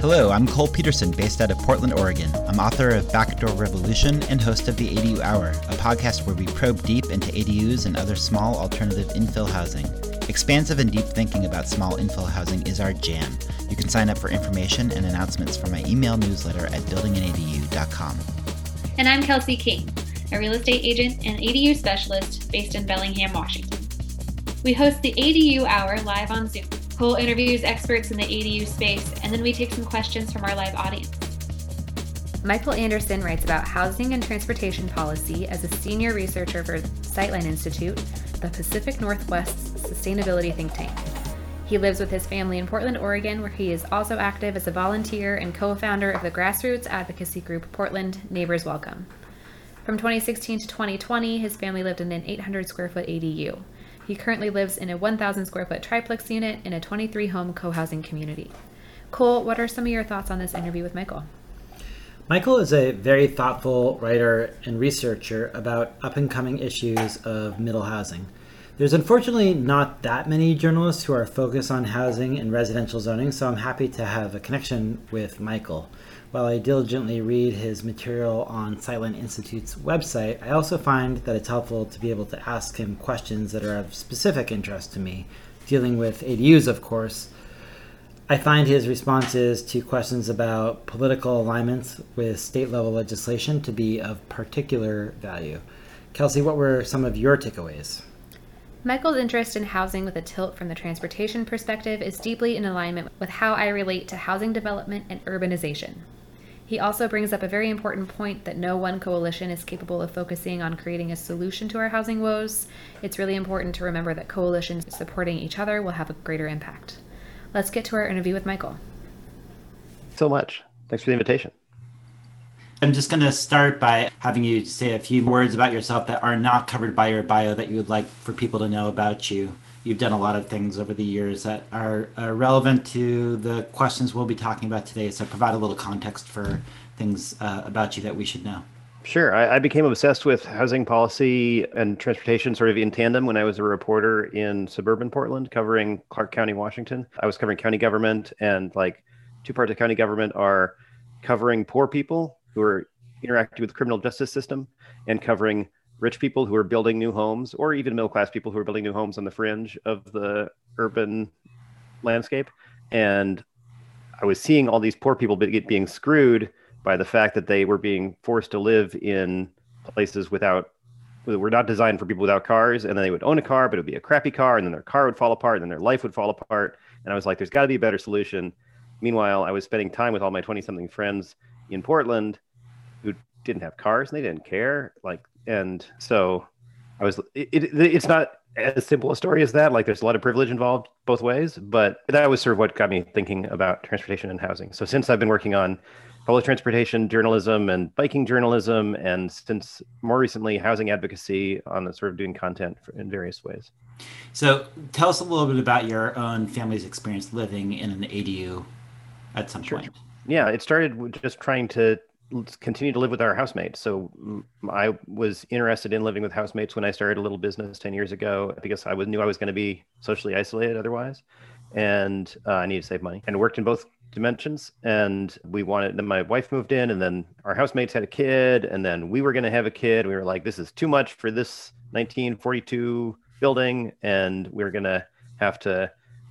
Hello, I'm Kol Peterson, based out of Portland, Oregon. I'm author of Backdoor Revolution and host of the ADU Hour, a podcast where we probe deep into ADUs and other small alternative infill housing. Expansive and deep thinking about small infill housing is our jam. You can sign up for information and announcements from my email newsletter at buildinganadu.com. And I'm Kelsey King, a real estate agent and ADU specialist based in Bellingham, Washington. We host the ADU Hour live on Zoom. Kol interviews experts in the ADU space, and then we take some questions from our live audience. Michael Andersen writes about housing and transportation policy as a senior researcher for Sightline Institute, the Pacific Northwest's sustainability think tank. He lives with his family in Portland, Oregon, where he is also active as a volunteer and co founder of the grassroots advocacy group Portland Neighbors Welcome. From 2016 to 2020, his family lived in an 800 square foot ADU. He currently lives in a 1,000 square foot triplex unit in a 23 home co housing community. Kol, what are some of your thoughts on this interview with Michael? Michael is a very thoughtful writer and researcher about up and coming issues of middle housing. There's unfortunately not that many journalists who are focused on housing and residential zoning, so I'm happy to have a connection with Michael. While I diligently read his material on Sightline Institute's website, I also find that it's helpful to be able to ask him questions that are of specific interest to me, dealing with ADUs, of course. I find his responses to questions about political alignments with state level legislation to be of particular value. Kelsey, what were some of your takeaways? Michael's interest in housing with a tilt from the transportation perspective is deeply in alignment with how I relate to housing development and urbanization. He also brings up a very important point that no one coalition is capable of focusing on creating a solution to our housing woes. It's really important to remember that coalitions supporting each other will have a greater impact. Let's get to our interview with Michael. So much. Thanks for the invitation. I'm just going to start by having you say a few words about yourself that are not covered by your bio that you would like for people to know about you you've done a lot of things over the years that are, are, relevant to the questions we'll be talking about today. So provide a little context for things uh, about you that we should know. Sure. I, I, became obsessed with housing policy and transportation sort of in tandem when I was a reporter in suburban Portland covering Clark County, Washington. I was covering county government, and like two parts of county government are covering poor people who are interacting with the criminal justice system and covering rich people who are building new homes, or even middle class people who are building new homes on the fringe of the urban landscape. And I was seeing all these poor people being screwed by the fact that they were being forced to live in places without that were not designed for people without cars and then they would own a car but it would be a crappy car and then their car would fall apart and then their life would fall apart. And i was like there's got to be a better solution. Meanwhile i was spending time with all my 20 something friends in portland who didn't have cars and they didn't care. Like and so I was. It, it, it's not as simple a story as that. Like there's a lot of privilege involved both ways, but that was sort of what got me thinking about transportation and housing. So since I've been working on public transportation journalism and biking journalism, and since more recently housing advocacy on the sort of doing content in various ways. So tell us a little bit about your own family's experience living in an ADU at some sure. point. Yeah, it started with just trying to continue to live with our housemates. So I was interested in living with housemates when I started a little business 10 years ago because I was, knew I was going to be socially isolated otherwise. And uh, I needed to save money and worked in both dimensions. And we wanted, then my wife moved in and then our housemates had a kid and then we were going to have a kid. We were like, this is too much for this 1942 building. And we we're going to have to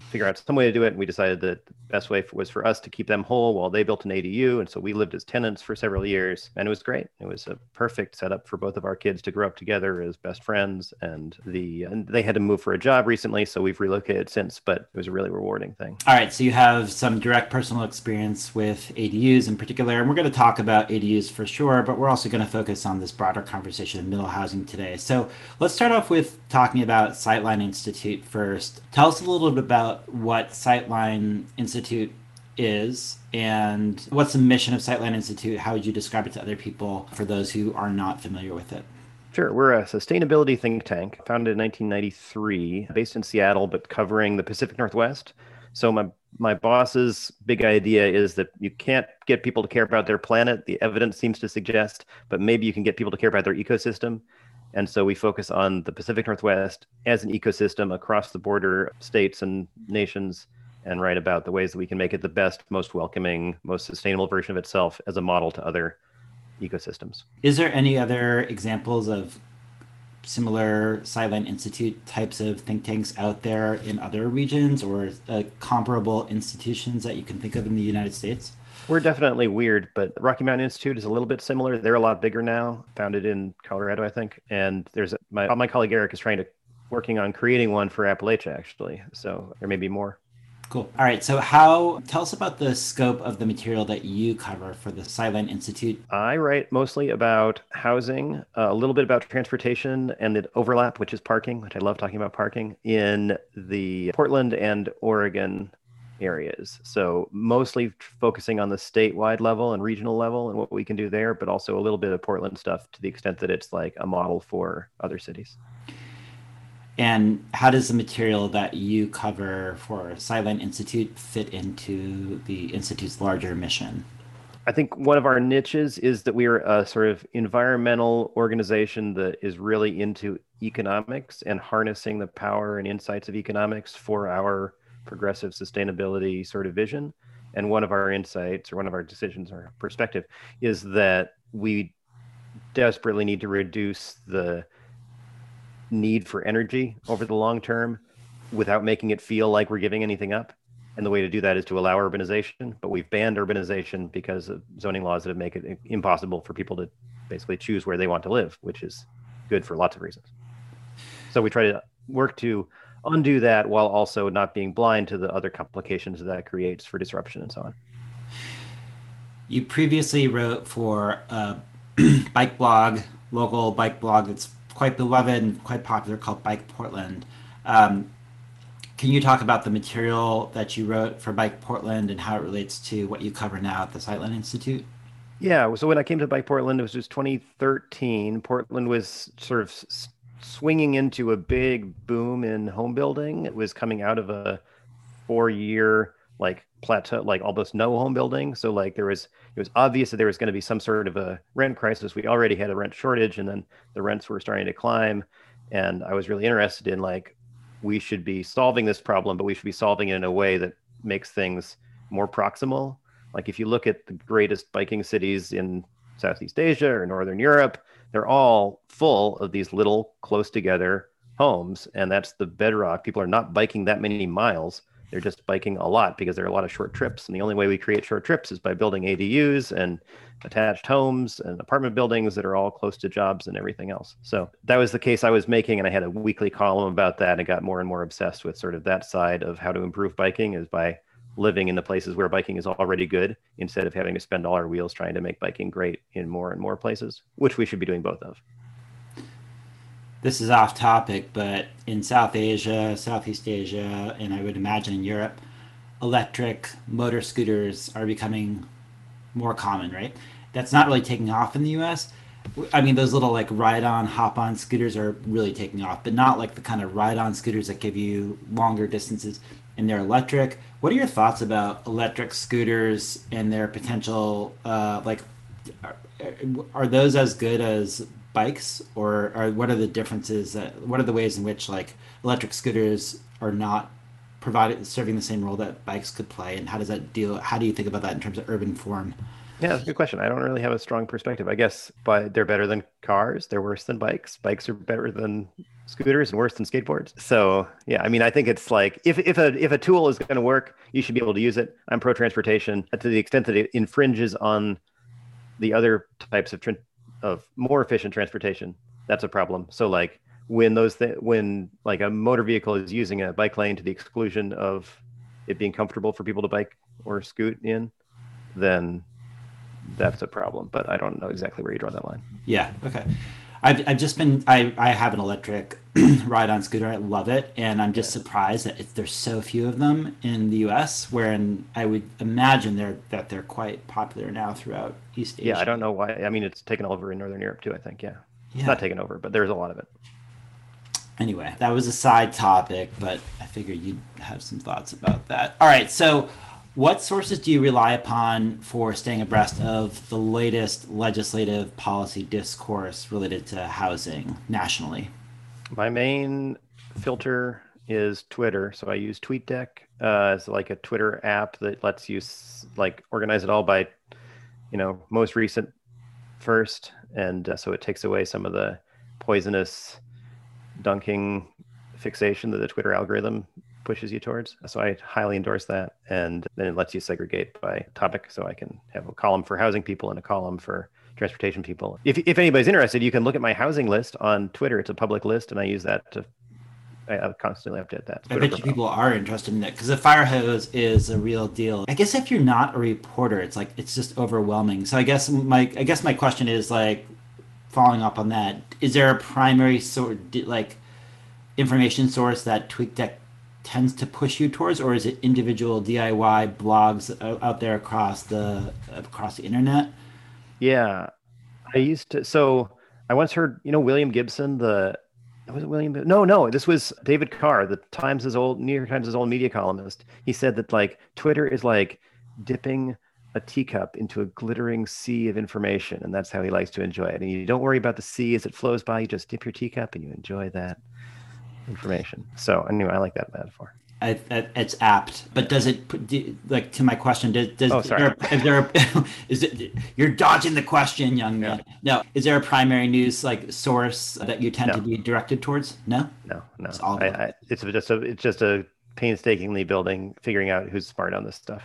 figure out some way to do it. And we decided that the best way was for us to keep them whole while they built an ADU. And so we lived as tenants for several years. And it was great. It was a perfect setup for both of our kids to grow up together as best friends. And the and they had to move for a job recently. So we've relocated since, but it was a really rewarding thing. All right. So you have some direct personal experience with ADUs in particular. And we're going to talk about ADUs for sure, but we're also going to focus on this broader conversation of middle housing today. So let's start off with talking about Sightline Institute first. Tell us a little bit about what Sightline Institute is and what's the mission of Sightline Institute? How would you describe it to other people for those who are not familiar with it? Sure. We're a sustainability think tank founded in 1993, based in Seattle, but covering the Pacific Northwest. So my my boss's big idea is that you can't get people to care about their planet. The evidence seems to suggest, but maybe you can get people to care about their ecosystem. And so we focus on the Pacific Northwest as an ecosystem across the border states and nations and write about the ways that we can make it the best, most welcoming, most sustainable version of itself as a model to other ecosystems. Is there any other examples of similar Sightline Institute types of think tanks out there in other regions or uh, comparable institutions that you can think of in the United States? We're definitely weird, but Rocky Mountain Institute is a little bit similar. They're a lot bigger now, founded in Colorado, I think. And there's my my colleague Eric is trying to working on creating one for Appalachia actually. So there may be more. Cool. All right. So, how tell us about the scope of the material that you cover for the Sightline Institute? I write mostly about housing, uh, a little bit about transportation and the overlap, which is parking, which I love talking about parking in the Portland and Oregon areas. So, mostly focusing on the statewide level and regional level and what we can do there, but also a little bit of Portland stuff to the extent that it's like a model for other cities. And how does the material that you cover for Sightline Institute fit into the Institute's larger mission? I think one of our niches is that we are a sort of environmental organization that is really into economics and harnessing the power and insights of economics for our progressive sustainability sort of vision. And one of our insights or one of our decisions or perspective is that we desperately need to reduce the need for energy over the long term without making it feel like we're giving anything up. And the way to do that is to allow urbanization, but we've banned urbanization because of zoning laws that make it impossible for people to basically choose where they want to live, which is good for lots of reasons. So we try to work to undo that while also not being blind to the other complications that it creates for disruption and so on. You previously wrote for a bike blog, local bike blog that's quite beloved and quite popular called Bike Portland. Um, can you talk about the material that you wrote for Bike Portland and how it relates to what you cover now at the Sightline Institute? Yeah, so when I came to Bike Portland, it was just 2013. Portland was sort of swinging into a big boom in home building. It was coming out of a four-year like plateau, like almost no home building. So like there was, it was obvious that there was going to be some sort of a rent crisis. We already had a rent shortage, and then the rents were starting to climb. And I was really interested in like, we should be solving this problem, but we should be solving it in a way that makes things more proximal. Like if you look at the greatest biking cities in Southeast Asia or Northern Europe, they're all full of these little close together homes. And that's the bedrock. People are not biking that many miles they're just biking a lot because there are a lot of short trips. And the only way we create short trips is by building ADUs and attached homes and apartment buildings that are all close to jobs and everything else. So that was the case I was making. And I had a weekly column about that and got more and more obsessed with sort of that side of how to improve biking is by living in the places where biking is already good instead of having to spend all our wheels trying to make biking great in more and more places, which we should be doing both of this is off topic, but in South Asia, Southeast Asia, and I would imagine in Europe, electric motor scooters are becoming more common, right? That's not really taking off in the US. I mean, those little like ride on, hop on scooters are really taking off, but not like the kind of ride on scooters that give you longer distances and they're electric. What are your thoughts about electric scooters and their potential? Uh, like, are, are those as good as bikes, or, or what are the differences? That, what are the ways in which like electric scooters are not provided serving the same role that bikes could play, and how does that deal? How do you think about that in terms of urban form? Yeah, that's a good question. I don't really have a strong perspective. I guess, but they're better than cars. They're worse than bikes. Bikes are better than scooters and worse than skateboards. So yeah, I mean, I think it's like if if a if a tool is going to work, you should be able to use it. I'm pro transportation uh, to the extent that it infringes on the other types of of more efficient transportation, that's a problem. So like when those th- when like a motor vehicle is using a bike lane to the exclusion of it being comfortable for people to bike or scoot in, then that's a problem. But I don't know exactly where you draw that line. Yeah. Okay. I've, I've just been I, I have an electric ride on scooter. I love it, and I'm just surprised that it, there's so few of them in the U.S. Wherein I would imagine they're that they're quite popular now throughout East Asia. Yeah, I don't know why. I mean, it's taken over in Northern Europe too. I think. Yeah, yeah. it's not taken over, but there's a lot of it. Anyway, that was a side topic, but I figured you'd have some thoughts about that. All right, so what sources do you rely upon for staying abreast of the latest legislative policy discourse related to housing nationally? My main filter is Twitter. So I use TweetDeck uh, as like a Twitter app that lets you s- like organize it all by, you know, most recent first, and uh, so it takes away some of the poisonous dunking fixation that the Twitter algorithm pushes you towards. So I highly endorse that, and then it lets you segregate by topic. So I can have a column for housing people and a column for transportation people. If if anybody's interested, you can look at my housing list on Twitter. It's a public list, and I use that to. I, constantly update that. I bet you people are interested in it because the fire hose is a real deal. I guess if you're not a reporter, it's like it's just overwhelming. So I guess my I guess my question is like, following up on that, is there a primary sort like information source that TweetDeck tends to push you towards, or is it individual DIY blogs out there across the across the internet? Yeah, I used to. So I once heard, you know, William Gibson, the was it William? No, no, this was David Carr, the Times' old New York Times' old media columnist. He said that like Twitter is like dipping a teacup into a glittering sea of information, and that's how he likes to enjoy it. And you don't worry about the sea as it flows by; you just dip your teacup and you enjoy that information. So anyway, I like that metaphor. I, I, it's apt, but does it put, do, like to my question? Does, does oh, sorry. Is there, is there is it you're dodging the question, young man? Yeah. No, is there a primary news like source that you tend no. to be directed towards? No, no, no. It's, all I, I, it's just a it's just a painstakingly building, figuring out who's smart on this stuff.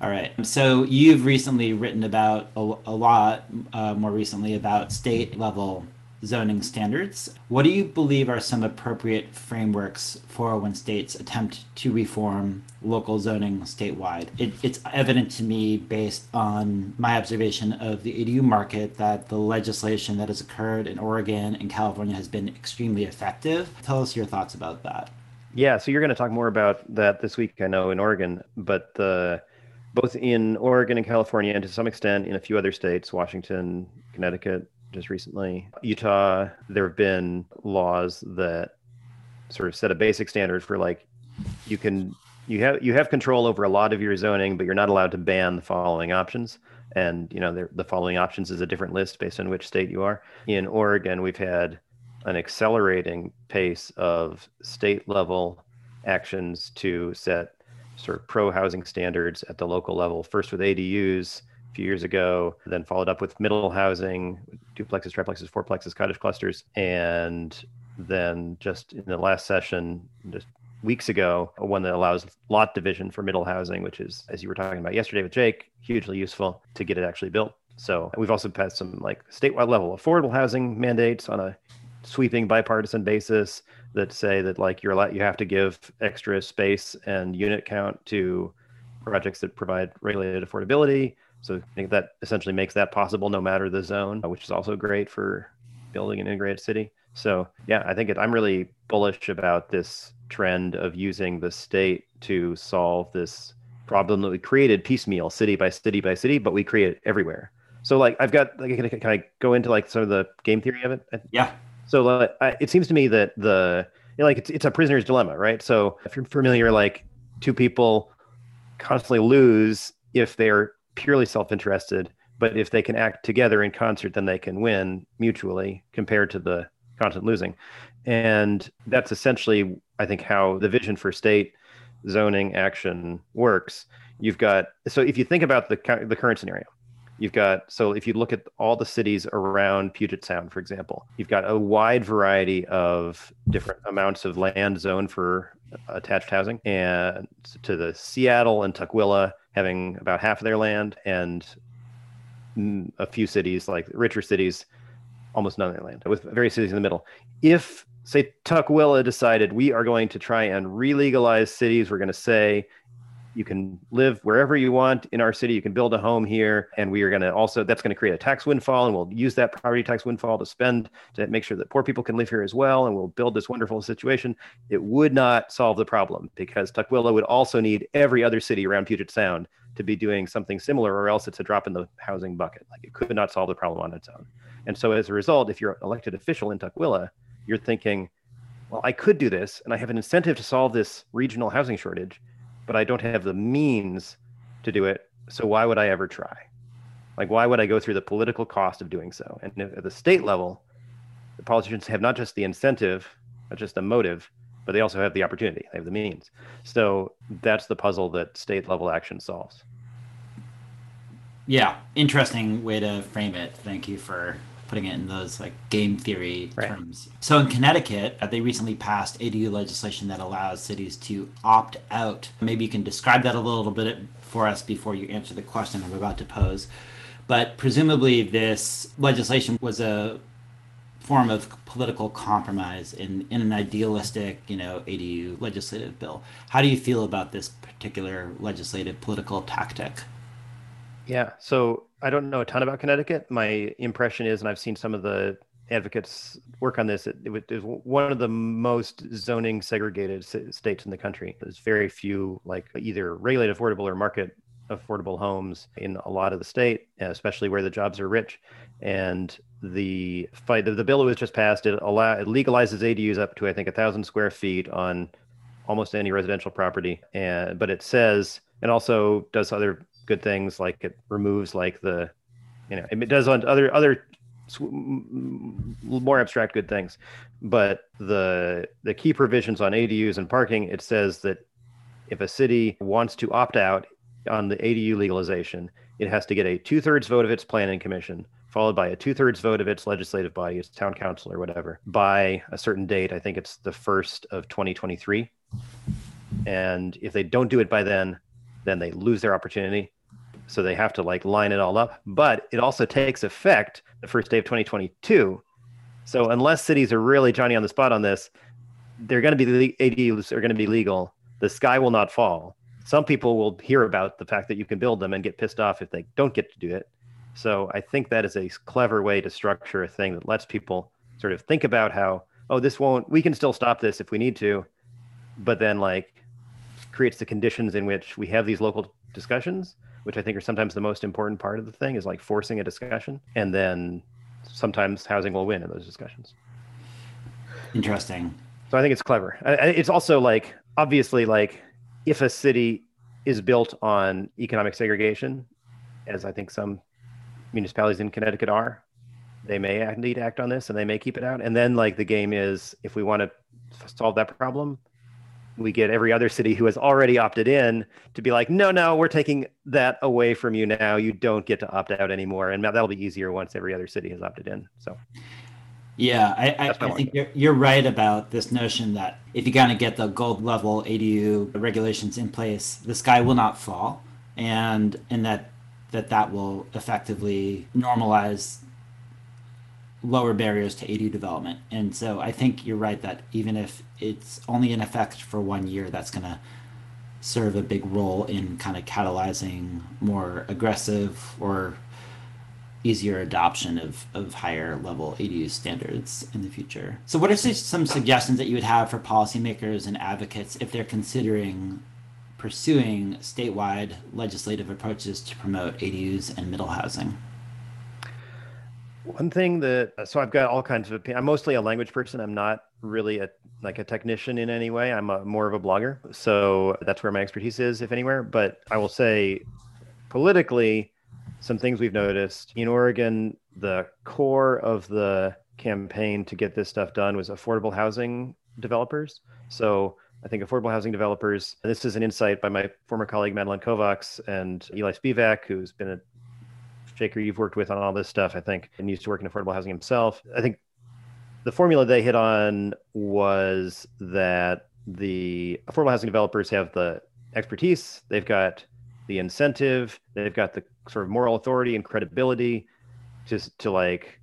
All right. So you've recently written about a, a lot uh, more recently about state level zoning standards. What do you believe are some appropriate frameworks for when states attempt to reform local zoning statewide? It, it's evident to me, based on my observation of the ADU market, that the legislation that has occurred in Oregon and California has been extremely effective. Tell us your thoughts about that. Yeah, so you're going to talk more about that this week, I know, in Oregon, but the both in Oregon and California, and to some extent in a few other states, Washington, Connecticut, just recently. Utah, there have been laws that sort of set a basic standard for like you can you have you have control over a lot of your zoning, but you're not allowed to ban the following options. And you know the following options is a different list based on which state you are. In Oregon, we've had an accelerating pace of state level actions to set sort of pro housing standards at the local level. First with ADUs, few years ago, then followed up with middle housing, duplexes, triplexes, fourplexes, cottage clusters, and then just in the last session, just weeks ago, one that allows lot division for middle housing, which is, as you were talking about yesterday with Jake, hugely useful to get it actually built. So we've also passed some like statewide level affordable housing mandates on a sweeping bipartisan basis that say that like you're allowed, you have to give extra space and unit count to projects that provide regulated affordability. So I think that essentially makes that possible no matter the zone, uh, which is also great for building an integrated city. So yeah, I think it, I'm really bullish about this trend of using the state to solve this problem that we created piecemeal, city by city by city, but we create it everywhere. So like I've got like can I, can I go into like some of the game theory of it? Yeah. So like, I, it seems to me that the you know, like it's it's a prisoner's dilemma, right? So if you're familiar, like two people constantly lose if they're purely self-interested but if they can act together in concert then they can win mutually compared to the constant losing. And that's essentially i think how the vision for state zoning action works. You've got so if you think about the the current scenario you've got so if you look at all the cities around Puget Sound for example you've got a wide variety of different amounts of land zoned for attached housing and to the Seattle and Tukwila having about half of their land, and a few cities, like richer cities, almost none of their land, with various cities in the middle. If, say, Tukwila decided we are going to try and re-legalize cities, we're going to say you can live wherever you want in our city. You can build a home here. And we are going to also, that's going to create a tax windfall. And we'll use that property tax windfall to spend to make sure that poor people can live here as well. And we'll build this wonderful situation. It would not solve the problem because Tukwila would also need every other city around Puget Sound to be doing something similar, or else it's a drop in the housing bucket. Like it could not solve the problem on its own. And so as a result, if you're an elected official in Tukwila, you're thinking, well, I could do this and I have an incentive to solve this regional housing shortage but I don't have the means to do it. So why would I ever try? Like, why would I go through the political cost of doing so? And at the state level, the politicians have not just the incentive, not just the motive, but they also have the opportunity, they have the means. So that's the puzzle that state level action solves. Yeah, interesting way to frame it. Thank you for putting it in those like game theory right. terms. So in Connecticut, uh, they recently passed ADU legislation that allows cities to opt out. Maybe you can describe that a little bit for us before you answer the question I'm about to pose. But presumably, this legislation was a form of political compromise in, in an idealistic, you know, ADU legislative bill. How do you feel about this particular legislative political tactic? Yeah, so I don't know a ton about Connecticut. My impression is, and I've seen some of the advocates work on this, it, it is one of the most zoning segregated states in the country. There's very few, like either regulated affordable or market affordable homes in a lot of the state, especially where the jobs are rich. And the fight, the, the bill that was just passed, it allow it legalizes ADUs up to I think a thousand square feet on almost any residential property. And but it says and also does other good things like it removes like the you know it does on other other more abstract good things. But the the key provisions on adus and parking it says that if a city wants to opt out on the adu legalization it has to get a two-thirds vote of its planning commission followed by a two-thirds vote of its legislative body its town council or whatever by a certain date. I think it's the first of 2023 and if they don't do it by then then they lose their opportunity so they have to like line it all up but it also takes effect the first day of 2022 so unless cities are really johnny on the spot on this they're going to be the adus are going to be legal. The sky will not fall. Some people will hear about the fact that you can build them and get pissed off if they don't get to do it. So i think that is a clever way to structure a thing that lets people sort of think about how oh this won't we can still stop this if we need to but then like creates the conditions in which we have these local discussions which I think are sometimes the most important part of the thing, is like forcing a discussion, and then sometimes housing will win in those discussions. Interesting. So I think it's clever. It's also like obviously like if a city is built on economic segregation, as I think some municipalities in Connecticut are, they may indeed act on this and they may keep it out. And then like the game is if we want to solve that problem, we get every other city who has already opted in to be like, no, no, we're taking that away from you now. You don't get to opt out anymore, and that'll be easier once every other city has opted in. So. Yeah, I, I, I think you're, you're right about this notion that if you kind of get the gold level ADU regulations in place, the sky will not fall, and and that that that will effectively normalize lower barriers to ADU development. And so I think you're right that even if it's only in effect for one year, that's going to serve a big role in kind of catalyzing more aggressive or easier adoption of, of higher level ADU standards in the future. So, what are some suggestions that you would have for policymakers and advocates if they're considering pursuing statewide legislative approaches to promote ADUs and middle housing? One thing that uh, so I've got all kinds of I'm mostly a language person. I'm not really a like a technician in any way. I'm a, more of a blogger. So that's where my expertise is if anywhere, but I will say politically some things we've noticed in Oregon the core of the campaign to get this stuff done was affordable housing developers. So I think affordable housing developers, this is an insight by my former colleague Madeline Kovacs and Eli Spivak, who's been a Shaker, you've worked with on all this stuff, I think, and used to work in affordable housing himself. I think the formula they hit on was that the affordable housing developers have the expertise, they've got the incentive, they've got the sort of moral authority and credibility just to like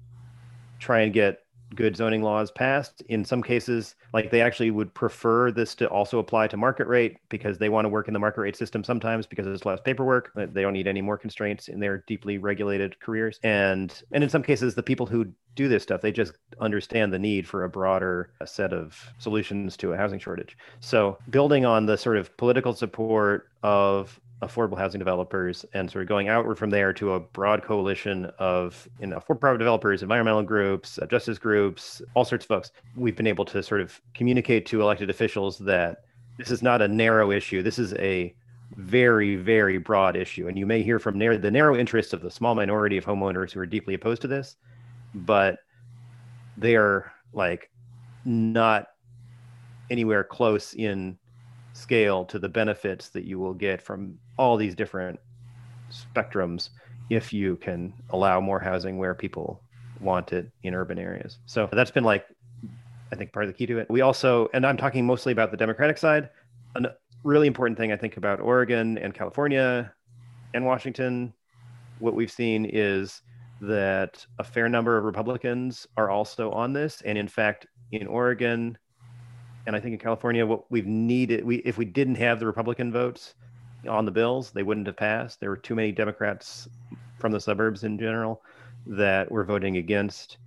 try and get good zoning laws passed. In some cases, like they actually would prefer this to also apply to market rate because they want to work in the market rate system sometimes because it's less paperwork. They don't need any more constraints in their deeply regulated careers. And and in some cases, the people who do this stuff, they just understand the need for a broader uh, set of solutions to a housing shortage. So building on the sort of political support of affordable housing developers and sort of going outward from there to a broad coalition of you know for-profit developers environmental groups uh, justice groups all sorts of folks we've been able to sort of communicate to elected officials that this is not a narrow issue. This is a very very broad issue. And you may hear from narrow, the narrow interests of the small minority of homeowners who are deeply opposed to this but they are like not anywhere close in scale to the benefits that you will get from all these different spectrums if you can allow more housing where people want it in urban areas. So that's been like, I think part of the key to it. We also, and I'm talking mostly about the Democratic side. A really important thing I think about Oregon and California and Washington, what we've seen is that a fair number of Republicans are also on this. And in fact, in Oregon, and I think in California, what we've needed, we if we didn't have the Republican votes on the bills, they wouldn't have passed. There were too many Democrats from the suburbs in general that were voting against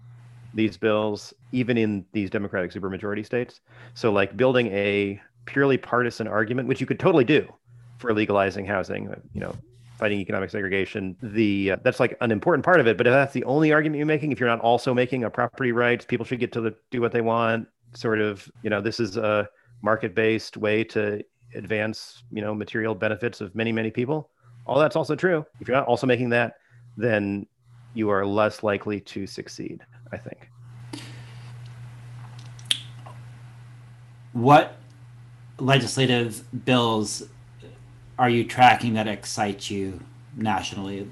these bills, even in these Democratic supermajority states. So, like building a purely partisan argument, which you could totally do for legalizing housing, you know, fighting economic segregation. The uh, that's like an important part of it. But if that's the only argument you're making, if you're not also making a property rights, people should get to the, do what they want. Sort of, you know, this is a market-based way to advance, you know, material benefits of many, many people. All that's also true. If you're not also making that, then you are less likely to succeed. I think. What legislative bills are you tracking that excite you nationally?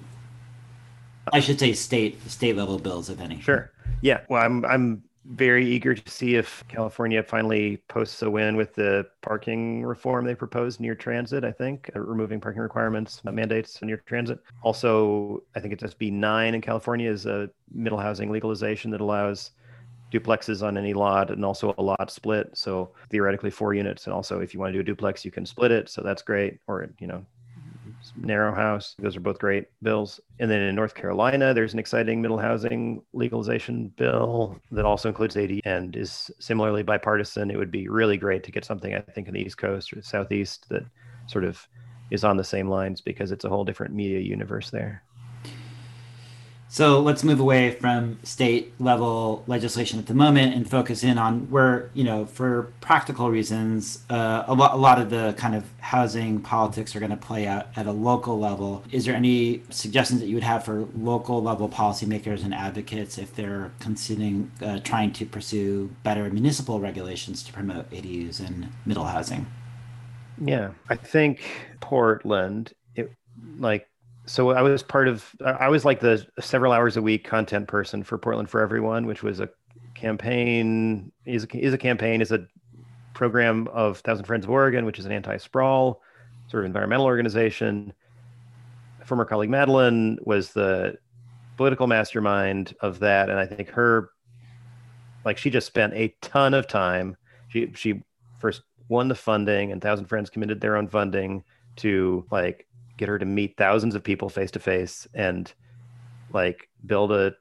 I should say state state level bills, if any. Sure. Yeah. Well, I'm I'm very eager to see if California finally posts a win with the parking reform they proposed near transit. I think uh, removing parking requirements uh, mandates near transit. Also, I think it's SB nine in California is a middle housing legalization that allows duplexes on any lot and also a lot split. So theoretically four units. And also if you want to do a duplex, you can split it. So that's great. Or, you know, narrow house. Those are both great bills. And then in North Carolina, there's an exciting middle housing legalization bill that also includes AD and is similarly bipartisan. It would be really great to get something, I think, in the East Coast or the Southeast that sort of is on the same lines because it's a whole different media universe there. So let's move away from state level legislation at the moment and focus in on where, you know, for practical reasons, uh, a, lot, a lot of the kind of housing politics are going to play out at a local level. Is there any suggestions that you would have for local level policymakers and advocates if they're considering uh, trying to pursue better municipal regulations to promote ADUs and middle housing? Yeah, I think Portland, it, like so I was part of I was like the several hours a week content person for Portland for Everyone, which was a campaign is a, is a campaign is a program of Thousand Friends of Oregon, which is an anti-sprawl sort of environmental organization. former colleague Madeline was the political mastermind of that, and I think her like she just spent a ton of time. She she first won the funding, and Thousand Friends committed their own funding to like get her to meet thousands of people face to face and like build a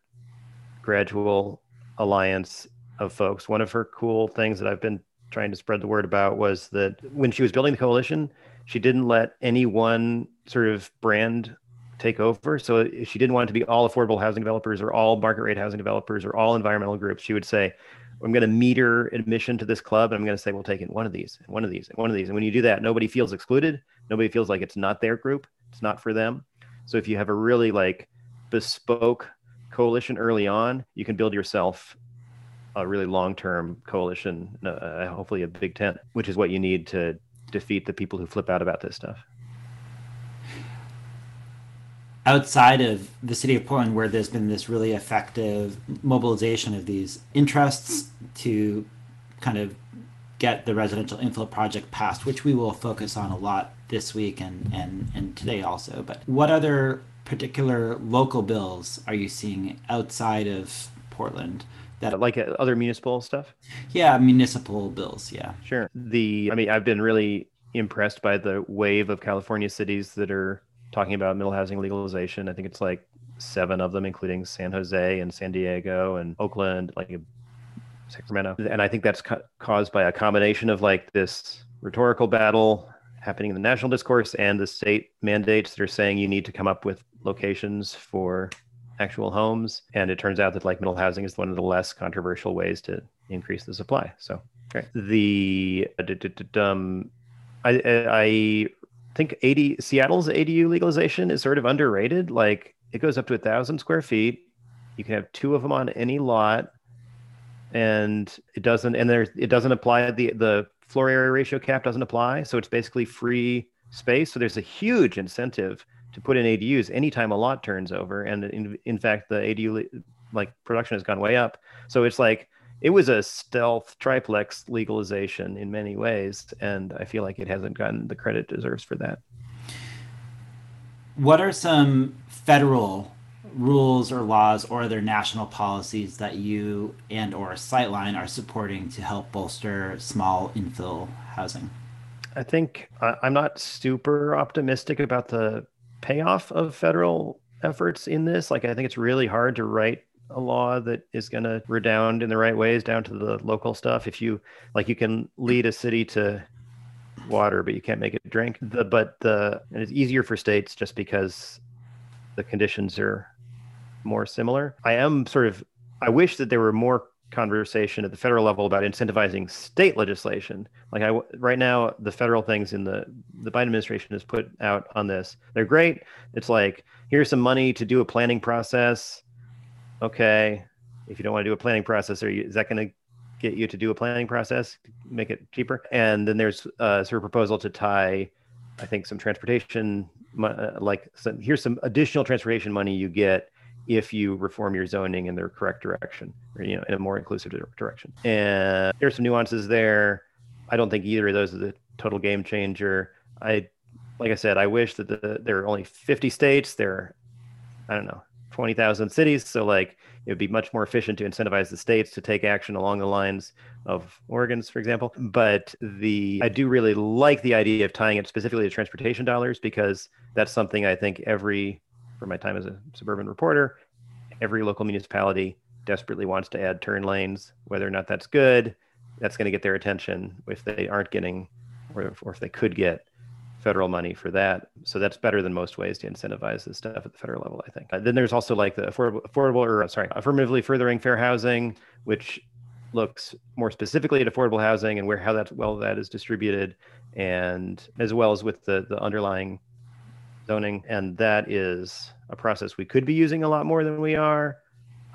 gradual alliance of folks. One of her cool things that I've been trying to spread the word about was that when she was building the coalition, she didn't let any one sort of brand take over. So she didn't want it to be all affordable housing developers or all market rate housing developers or all environmental groups. She would say, I'm going to meter admission to this club and I'm going to say, we'll take it one of these one of these one of these. And when you do that, nobody feels excluded. Nobody feels like it's not their group. It's not for them. So if you have a really like bespoke coalition early on, you can build yourself a really long-term coalition, uh, hopefully a big tent, which is what you need to defeat the people who flip out about this stuff outside of the city of Portland, where there's been this really effective mobilization of these interests to kind of get the residential infill project passed, which we will focus on a lot this week and, and, and today also. But what other particular local bills are you seeing outside of Portland? That, like uh, other municipal stuff? Yeah, municipal bills. Yeah. Sure. The, I mean, I've been really impressed by the wave of California cities that are talking about middle housing legalization. I think it's like seven of them, including San Jose and San Diego and Oakland, like Sacramento. And I think that's ca- caused by a combination of like this rhetorical battle happening in the national discourse and the state mandates that are saying you need to come up with locations for actual homes. And it turns out that like middle housing is one of the less controversial ways to increase the supply. So, okay. The um, I, I think 80 Seattle's ADU legalization is sort of underrated. Like it goes up to a thousand square feet. You can have two of them on any lot, and it doesn't and there it doesn't apply the the floor area ratio cap doesn't apply. So it's basically free space. So there's a huge incentive to put in ADUs anytime a lot turns over. And in, in fact, the ADU like production has gone way up. So it's like it was a stealth triplex legalization in many ways, and I feel like it hasn't gotten the credit it deserves for that. What are some federal rules or laws or other national policies that you and or Sightline are supporting to help bolster small infill housing? I think uh, I'm not super optimistic about the payoff of federal efforts in this. Like, I think it's really hard to write a law that is going to redound in the right ways down to the local stuff. If you like, you can lead a city to water, but you can't make it drink. The but the and it's easier for states just because the conditions are more similar. I am sort of I wish that there were more conversation at the federal level about incentivizing state legislation. Like I right now, the federal things in the the Biden administration has put out on this, they're great. It's like here's some money to do a planning process okay, if you don't want to do a planning process, are you, is that going to get you to do a planning process, make it cheaper? And then there's a sort of proposal to tie, I think, some transportation, uh, like some, here's some additional transportation money you get if you reform your zoning in the correct direction, or, you know, in a more inclusive direction. And there's some nuances there. I don't think either of those is a total game changer. I, like I said, I wish that the, there are only 50 states. There, I don't know, 20,000 cities. So like it would be much more efficient to incentivize the states to take action along the lines of Oregon's, for example. But the I do really like the idea of tying it specifically to transportation dollars because that's something I think every, for my time as a suburban reporter, every local municipality desperately wants to add turn lanes. Whether or not that's good, that's going to get their attention if they aren't getting, or if, or if they could get federal money for that. So that's better than most ways to incentivize this stuff at the federal level, I think. Uh, then there's also like the affordable, affordable or sorry, affirmatively furthering fair housing, which looks more specifically at affordable housing and where how that well that is distributed, and as well as with the the underlying zoning. And that is a process we could be using a lot more than we are.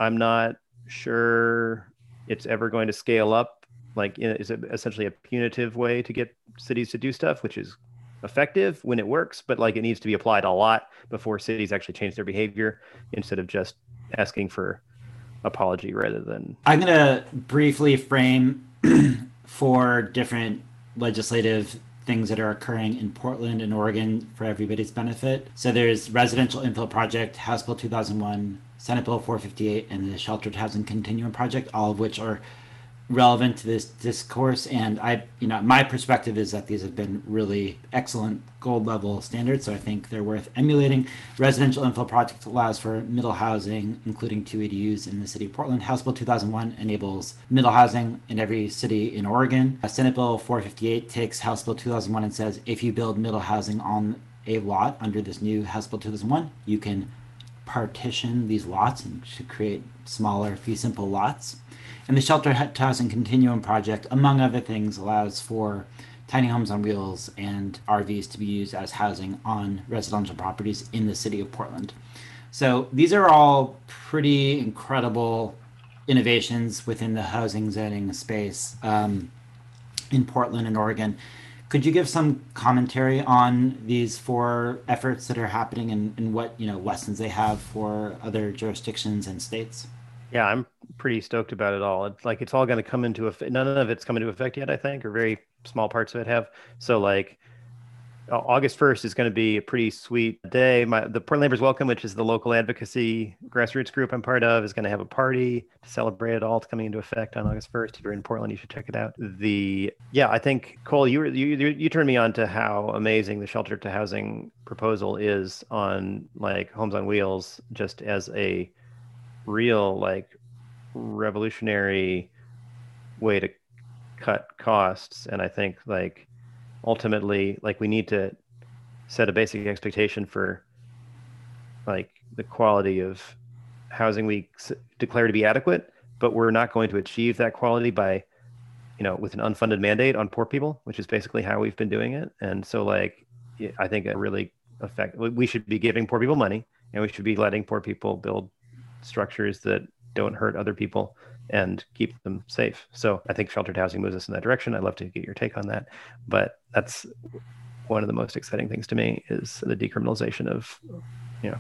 I'm not sure it's ever going to scale up like is it essentially a punitive way to get cities to do stuff which is effective when it works, but like it needs to be applied a lot before cities actually change their behavior instead of just asking for apology rather than. I'm going to briefly frame four different legislative things that are occurring in Portland and Oregon for everybody's benefit. So there's residential infill project, House Bill 2001, Senate Bill 458, and the Sheltered Housing Continuum Project, all of which are relevant to this discourse and i you know my perspective is that these have been really excellent gold level standards so i think they're worth emulating. Residential infill project allows for middle housing including two adus in the city of portland. House bill 2001 enables middle housing in every city in oregon. Uh, Senate bill 458 takes house bill 2001 and says if you build middle housing on a lot under this new house bill 2001 you can partition these lots and to create smaller fee simple lots and the Shelter Housing Continuum Project, among other things, allows for tiny homes on wheels and RVs to be used as housing on residential properties in the city of Portland. So these are all pretty incredible innovations within the housing zoning space um, in Portland and Oregon. Could you give some commentary on these four efforts that are happening and, and what you know lessons they have for other jurisdictions and states? Yeah, I'm pretty stoked about it all. It's like it's all going to come into effect. None of it's come into effect yet, I think, or very small parts of it have. So like August 1st is going to be a pretty sweet day. My the Portland Neighbors Welcome, which is the local advocacy grassroots group I'm part of, is going to have a party to celebrate it all coming into effect on August 1st. If you're in Portland, you should check it out. The yeah, I think Kol, you were you, you turned me on to how amazing the shelter to housing proposal is on like homes on wheels, just as a real like revolutionary way to cut costs and i think like ultimately like we need to set a basic expectation for like the quality of housing we declare to be adequate but we're not going to achieve that quality by you know with an unfunded mandate on poor people which is basically how we've been doing it. And so like i think it really affect we should be giving poor people money and we should be letting poor people build structures that don't hurt other people and keep them safe. So I think sheltered housing moves us in that direction. I'd love to get your take on that. But that's one of the most exciting things to me is the decriminalization of, you know,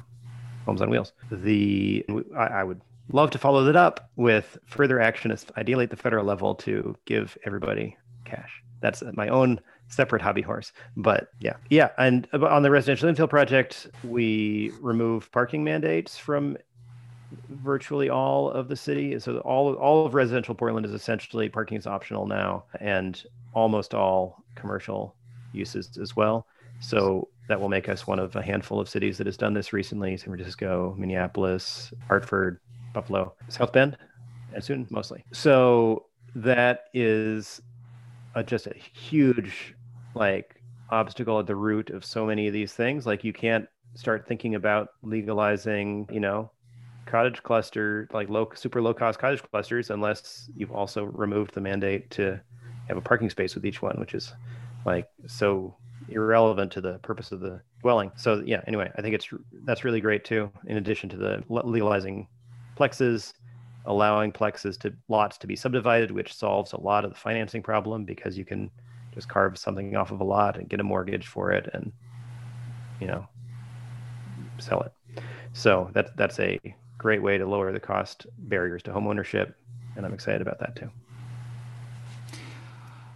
homes on wheels. The I, I would love to follow that up with further action, ideally at the federal level, to give everybody cash. That's my own separate hobby horse. But yeah, yeah. And uh, on the residential infill project, we remove parking mandates from virtually all of the city. So all all of residential Portland is essentially parking is optional now, and almost all commercial uses as well. So that will make us one of a handful of cities that has done this recently: San Francisco, Minneapolis, Hartford, Buffalo, South Bend, and soon mostly. So that is a, just a huge like obstacle at the root of so many of these things. Like you can't start thinking about legalizing, you know, cottage cluster, like low, super low cost cottage clusters, unless you've also removed the mandate to have a parking space with each one, which is like so irrelevant to the purpose of the dwelling. So yeah, anyway, I think it's that's really great too. In addition to the legalizing plexes, allowing plexes to lots to be subdivided, which solves a lot of the financing problem because you can just carve something off of a lot and get a mortgage for it and you know sell it. So that's that's a great way to lower the cost barriers to homeownership, and I'm excited about that too.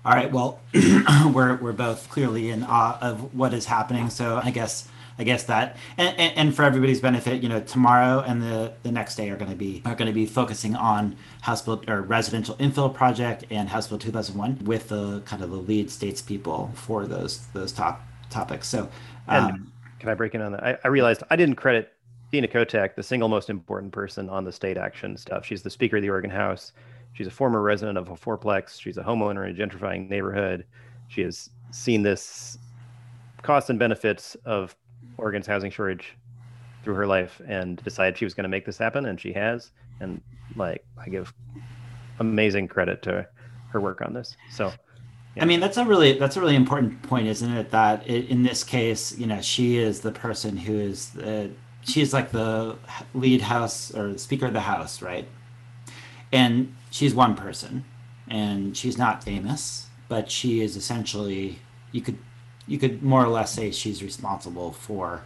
All right. Well, we're we're both clearly in awe of what is happening. So I guess I guess that and, and, and, for everybody's benefit, you know, tomorrow and the, the next day are going to be are going to be focusing on House Bill or residential infill project and House Bill 2001 with the kind of the lead states people for those those top topics. So, um, can I break in on that? I, I realized I didn't credit Tina Kotek, the single most important person on the state action stuff. She's the Speaker of the Oregon House. She's a former resident of a fourplex. She's a homeowner in a gentrifying neighborhood. She has seen this costs and benefits of Oregon's housing shortage through her life and decided she was going to make this happen, and she has. And like, I give amazing credit to her work on this. So, yeah. I mean, that's a really that's a really important point, isn't it? That it, in this case, you know, she is the person who is the she's like the lead house or speaker of the house, right? And she's one person, and she's not famous, but she is essentially you could you could more or less say she's responsible for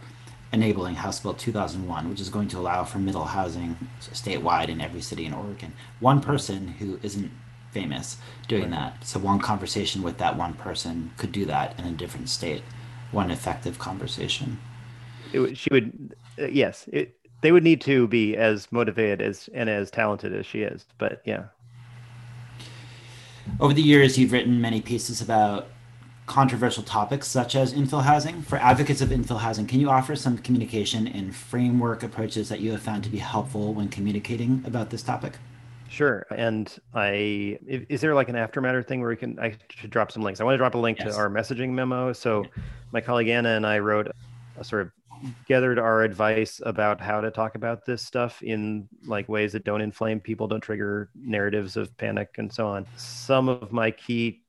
enabling House Bill 2001, which is going to allow for middle housing statewide in every city in Oregon. One person who isn't famous doing that. So one conversation with that one person could do that in a different state. One effective conversation. It, she would Uh, yes, it, they would need to be as motivated as and as talented as she is. But yeah. Over the years, you've written many pieces about controversial topics such as infill housing. For advocates of infill housing, can you offer some communication and framework approaches that you have found to be helpful when communicating about this topic? Sure. And I is there like an aftermatter thing where we can I should drop some links. I want to drop a link yes. to our messaging memo. So my colleague Anna and I wrote a sort of gathered our advice about how to talk about this stuff in like ways that don't inflame people, don't trigger narratives of panic and so on. Some of my key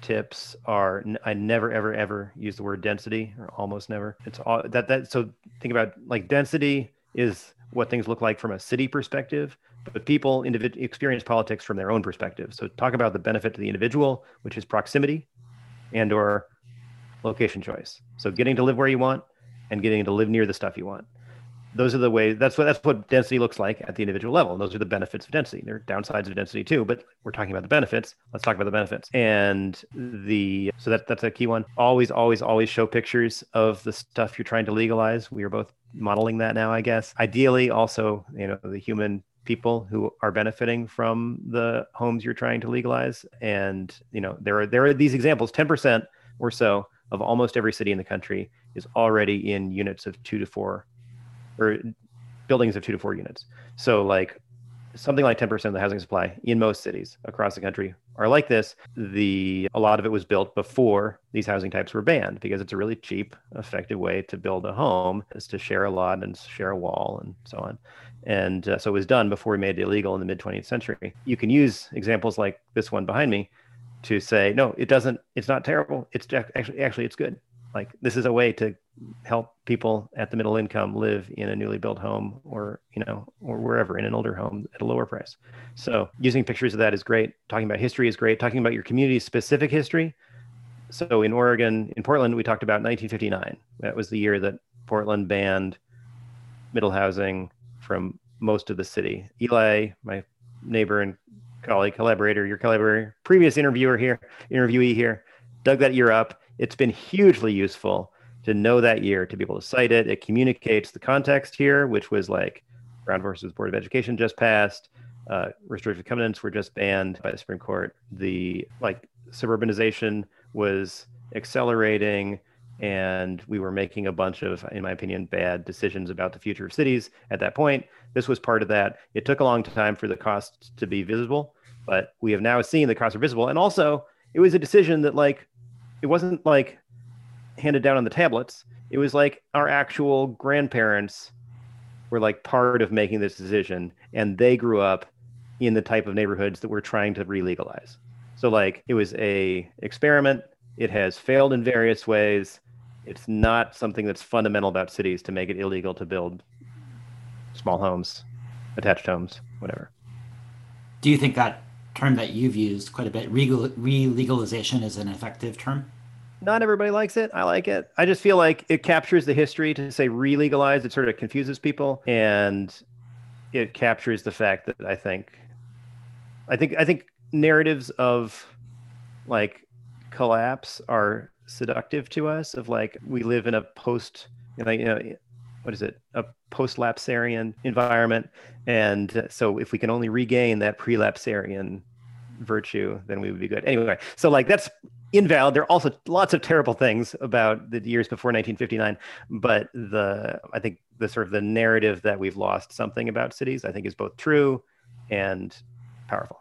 tips are I never ever ever use the word density or almost never. It's all that that so think about like density is what things look like from a city perspective, but people individ- experience politics from their own perspective. So talk about the benefit to the individual, which is proximity and or location choice. So getting to live where you want and getting to live near the stuff you want. Those are the ways. That's what that's what density looks like at the individual level. And those are the benefits of density. There are downsides of density too, but we're talking about the benefits. Let's talk about the benefits. And the so that that's a key one. Always, always, always show pictures of the stuff you're trying to legalize. We are both modeling that now, I guess. Ideally, also, you know, the human people who are benefiting from the homes you're trying to legalize. And you know, there are there are these examples. Ten percent or so of almost every city in the country is already in units of two to four or buildings of two to four units. So like something like 10% of the housing supply in most cities across the country are like this. The a lot of it was built before these housing types were banned because it's a really cheap, effective way to build a home is to share a lot and share a wall and so on. And uh, so it was done before we made it illegal in the mid 20th century. You can use examples like this one behind me to say no it doesn't it's not terrible. It's actually actually it's good. Like this is a way to help people at the middle income live in a newly built home or you know or wherever in an older home at a lower price. So using pictures of that is great. Talking about history is great. Talking about your community specific history. So in oregon in portland we talked about 1959 that was the year that portland banned middle housing from most of the city. Eli my neighbor and colleague collaborator your collaborator previous interviewer here interviewee here dug that year up it's been hugely useful to know that year to be able to cite it. It communicates the context here, which was like Brown versus Board of Education just passed. Uh, restrictive covenants were just banned by the Supreme Court. The like suburbanization was accelerating, and we were making a bunch of, in my opinion, bad decisions about the future of cities at that point. This was part of that. It took a long time for the costs to be visible, but we have now seen the costs are visible. And also, it was a decision that like it wasn't like handed down on the tablets. It was like our actual grandparents were like part of making this decision, and they grew up in the type of neighborhoods that we're trying to re-legalize. So like it was a experiment. It has failed in various ways. It's not something that's fundamental about cities to make it illegal to build small homes, attached homes, whatever. Do you think that term that you've used quite a bit, re-legalization, is an effective term? not everybody likes it. I like it. I just feel like it captures the history to say re-legalize. It sort of confuses people, and it captures the fact that I think, I think, I think narratives of like collapse are seductive to us. Of like we live in a post, know, you know what is it, a post-lapsarian environment, and so if we can only regain that pre-lapsarian virtue, then we would be good. Anyway, so like that's invalid. There are also lots of terrible things about the years before 1959, but the I think the sort of the narrative that we've lost something about cities, I think, is both true and powerful.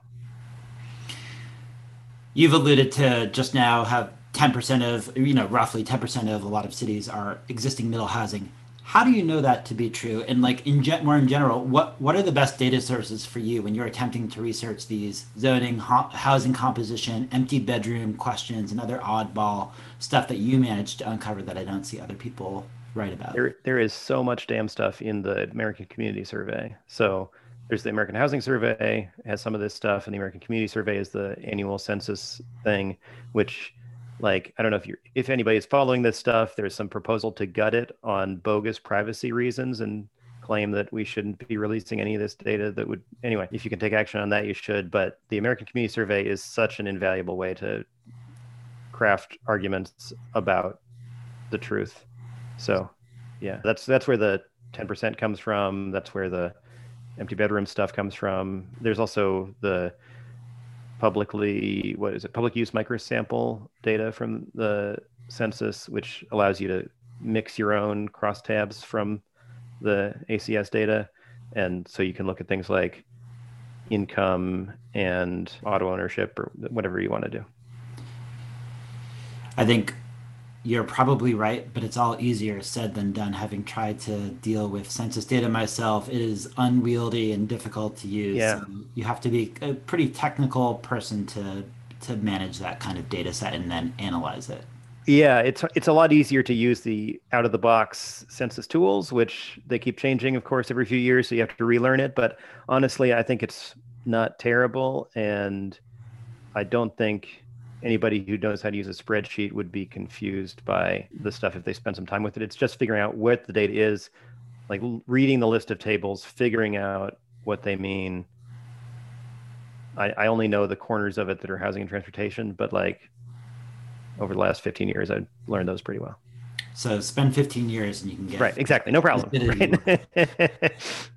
You've alluded to just now have 10% of you know roughly 10% of a lot of cities are existing middle housing. How do you know that to be true? And like in more in general what what are the best data sources for you when you're attempting to research these zoning ho- housing composition empty bedroom questions and other oddball stuff that you managed to uncover that i don't see other people write about? There, there is so much damn stuff in the american community survey. So there's the american housing survey has some of this stuff and the american community survey is the annual census thing which like i don't know if you if anybody's following this stuff there's some proposal to gut it on bogus privacy reasons and claim that we shouldn't be releasing any of this data that would anyway if you can take action on that you should but the american community survey is such an invaluable way to craft arguments about the truth. So yeah that's that's where the 10% comes from that's where the empty bedroom stuff comes from. There's also the publicly what is it public use microsample data from the census which allows you to mix your own crosstabs from the acs data. And so you can look at things like income and auto ownership or whatever you want to do. I think you're probably right, but it's all easier said than done. Having tried to deal with census data myself, it is unwieldy and difficult to use. Yeah. you have to be a pretty technical person to to manage that kind of data set and then analyze it. Yeah, it's it's a lot easier to use the out of the box census tools, which they keep changing, of course, every few years, so you have to relearn it. But honestly, I think it's not terrible, and I don't think anybody who knows how to use a spreadsheet would be confused by the stuff if they spend some time with it. It's just figuring out what the data is, like reading the list of tables, figuring out what they mean. I, I only know the corners of it that are housing and transportation, but like over the last 15 years, I've learned those pretty well. So spend 15 years and you can get right. Exactly. No problem. Right?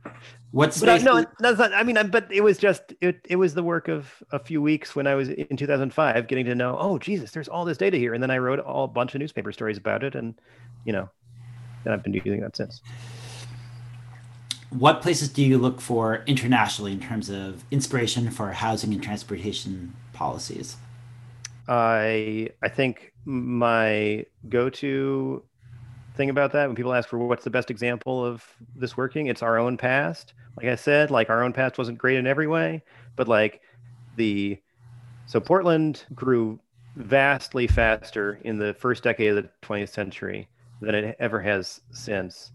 What space? But, no, that's not. I mean, but it was just it. It was the work of a few weeks when I was in 2005, getting to know. Oh, Jesus, there's all this data here, and then I wrote all, a bunch of newspaper stories about it, and you know, and I've been doing that since. What places do you look for internationally in terms of inspiration for housing and transportation policies? I I think my go-to thing about that when people ask for what's the best example of this working, it's our own past like I said, like our own past wasn't great in every way, but like the so Portland grew vastly faster in the first decade of the 20th century than it ever has since.